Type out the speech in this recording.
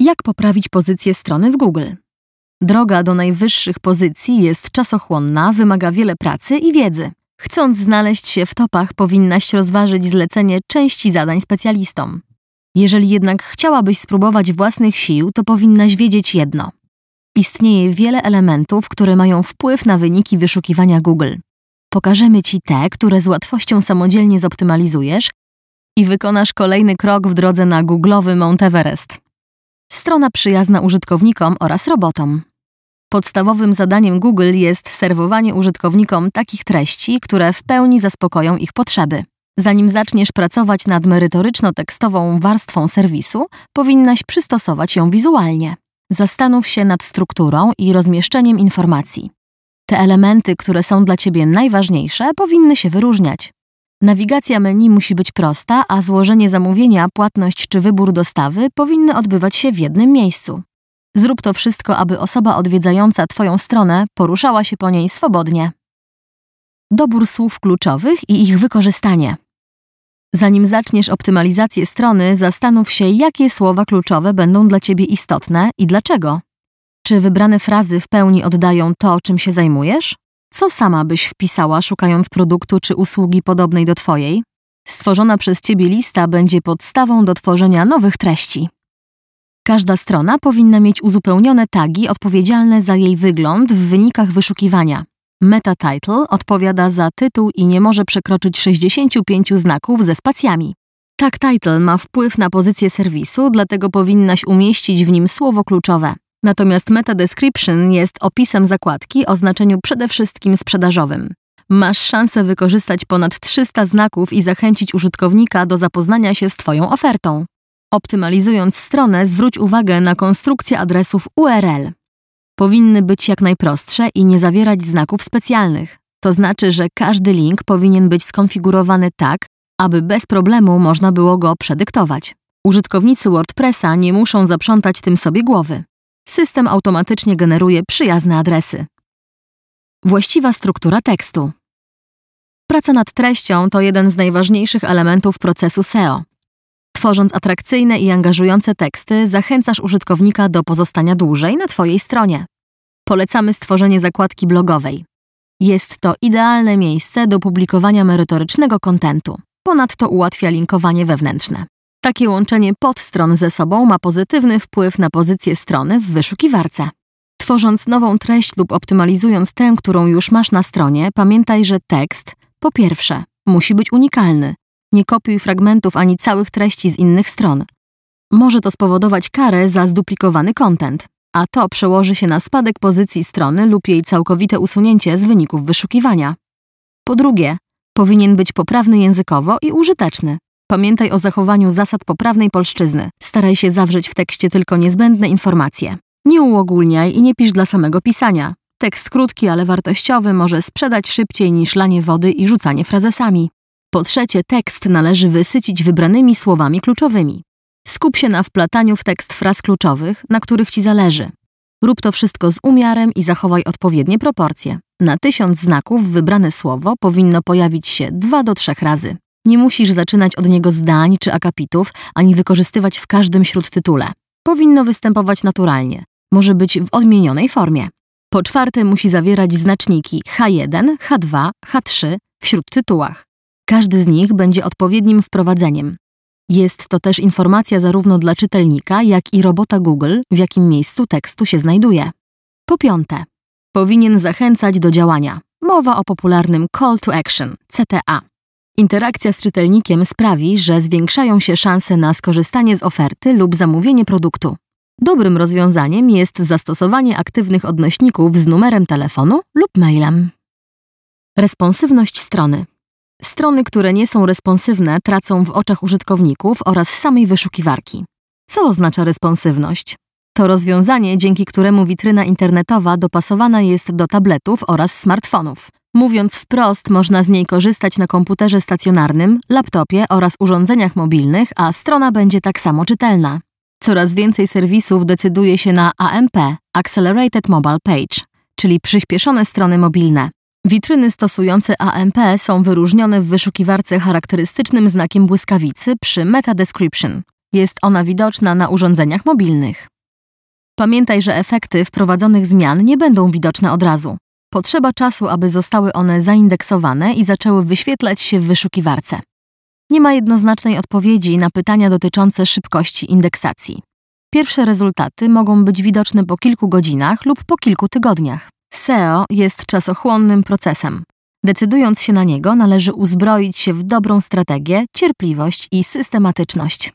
Jak poprawić pozycję strony w Google? Droga do najwyższych pozycji jest czasochłonna, wymaga wiele pracy i wiedzy. Chcąc znaleźć się w topach, powinnaś rozważyć zlecenie części zadań specjalistom. Jeżeli jednak chciałabyś spróbować własnych sił, to powinnaś wiedzieć jedno. Istnieje wiele elementów, które mają wpływ na wyniki wyszukiwania Google. Pokażemy Ci te, które z łatwością samodzielnie zoptymalizujesz i wykonasz kolejny krok w drodze na googlowy Mount Everest. Strona przyjazna użytkownikom oraz robotom. Podstawowym zadaniem Google jest serwowanie użytkownikom takich treści, które w pełni zaspokoją ich potrzeby. Zanim zaczniesz pracować nad merytoryczno-tekstową warstwą serwisu, powinnaś przystosować ją wizualnie. Zastanów się nad strukturą i rozmieszczeniem informacji. Te elementy, które są dla Ciebie najważniejsze, powinny się wyróżniać. Nawigacja menu musi być prosta, a złożenie zamówienia, płatność czy wybór dostawy powinny odbywać się w jednym miejscu. Zrób to wszystko, aby osoba odwiedzająca Twoją stronę poruszała się po niej swobodnie. Dobór słów kluczowych i ich wykorzystanie. Zanim zaczniesz optymalizację strony, zastanów się, jakie słowa kluczowe będą dla Ciebie istotne i dlaczego. Czy wybrane frazy w pełni oddają to, czym się zajmujesz? Co sama byś wpisała, szukając produktu czy usługi podobnej do Twojej? Stworzona przez Ciebie lista będzie podstawą do tworzenia nowych treści. Każda strona powinna mieć uzupełnione tagi odpowiedzialne za jej wygląd w wynikach wyszukiwania. Meta title odpowiada za tytuł i nie może przekroczyć 65 znaków ze spacjami. Tag title ma wpływ na pozycję serwisu, dlatego powinnaś umieścić w nim słowo kluczowe. Natomiast meta description jest opisem zakładki o znaczeniu przede wszystkim sprzedażowym. Masz szansę wykorzystać ponad 300 znaków i zachęcić użytkownika do zapoznania się z Twoją ofertą. Optymalizując stronę, zwróć uwagę na konstrukcję adresów URL. Powinny być jak najprostsze i nie zawierać znaków specjalnych. To znaczy, że każdy link powinien być skonfigurowany tak, aby bez problemu można było go przedyktować. Użytkownicy WordPressa nie muszą zaprzątać tym sobie głowy. System automatycznie generuje przyjazne adresy. Właściwa struktura tekstu. Praca nad treścią to jeden z najważniejszych elementów procesu SEO. Tworząc atrakcyjne i angażujące teksty, zachęcasz użytkownika do pozostania dłużej na Twojej stronie. Polecamy stworzenie zakładki blogowej. Jest to idealne miejsce do publikowania merytorycznego kontentu. Ponadto ułatwia linkowanie wewnętrzne. Takie łączenie podstron ze sobą ma pozytywny wpływ na pozycję strony w wyszukiwarce. Tworząc nową treść lub optymalizując tę, którą już masz na stronie, pamiętaj, że tekst, po pierwsze, musi być unikalny. Nie kopiuj fragmentów ani całych treści z innych stron. Może to spowodować karę za zduplikowany kontent, a to przełoży się na spadek pozycji strony lub jej całkowite usunięcie z wyników wyszukiwania. Po drugie, powinien być poprawny językowo i użyteczny. Pamiętaj o zachowaniu zasad poprawnej polszczyzny. Staraj się zawrzeć w tekście tylko niezbędne informacje. Nie uogólniaj i nie pisz dla samego pisania. Tekst krótki, ale wartościowy może sprzedać szybciej niż lanie wody i rzucanie frazesami. Po trzecie, tekst należy wysycić wybranymi słowami kluczowymi. Skup się na wplataniu w tekst fraz kluczowych, na których Ci zależy. Rób to wszystko z umiarem i zachowaj odpowiednie proporcje. Na tysiąc znaków wybrane słowo powinno pojawić się dwa do trzech razy. Nie musisz zaczynać od niego zdań czy akapitów, ani wykorzystywać w każdym śródtytule. Powinno występować naturalnie. Może być w odmienionej formie. Po czwarte, musi zawierać znaczniki H1, H2, H3 w śródtytułach. Każdy z nich będzie odpowiednim wprowadzeniem. Jest to też informacja zarówno dla czytelnika, jak i robota Google, w jakim miejscu tekstu się znajduje. Po piąte, powinien zachęcać do działania. Mowa o popularnym Call to Action CTA. Interakcja z czytelnikiem sprawi, że zwiększają się szanse na skorzystanie z oferty lub zamówienie produktu. Dobrym rozwiązaniem jest zastosowanie aktywnych odnośników z numerem telefonu lub mailem. Responsywność strony. Strony, które nie są responsywne, tracą w oczach użytkowników oraz samej wyszukiwarki. Co oznacza responsywność? To rozwiązanie, dzięki któremu witryna internetowa dopasowana jest do tabletów oraz smartfonów. Mówiąc wprost, można z niej korzystać na komputerze stacjonarnym, laptopie oraz urządzeniach mobilnych, a strona będzie tak samo czytelna. Coraz więcej serwisów decyduje się na AMP Accelerated Mobile Page, czyli przyspieszone strony mobilne. Witryny stosujące AMP są wyróżnione w wyszukiwarce charakterystycznym znakiem błyskawicy przy meta description. Jest ona widoczna na urządzeniach mobilnych. Pamiętaj, że efekty wprowadzonych zmian nie będą widoczne od razu. Potrzeba czasu, aby zostały one zaindeksowane i zaczęły wyświetlać się w wyszukiwarce. Nie ma jednoznacznej odpowiedzi na pytania dotyczące szybkości indeksacji. Pierwsze rezultaty mogą być widoczne po kilku godzinach lub po kilku tygodniach. SEO jest czasochłonnym procesem. Decydując się na niego, należy uzbroić się w dobrą strategię, cierpliwość i systematyczność.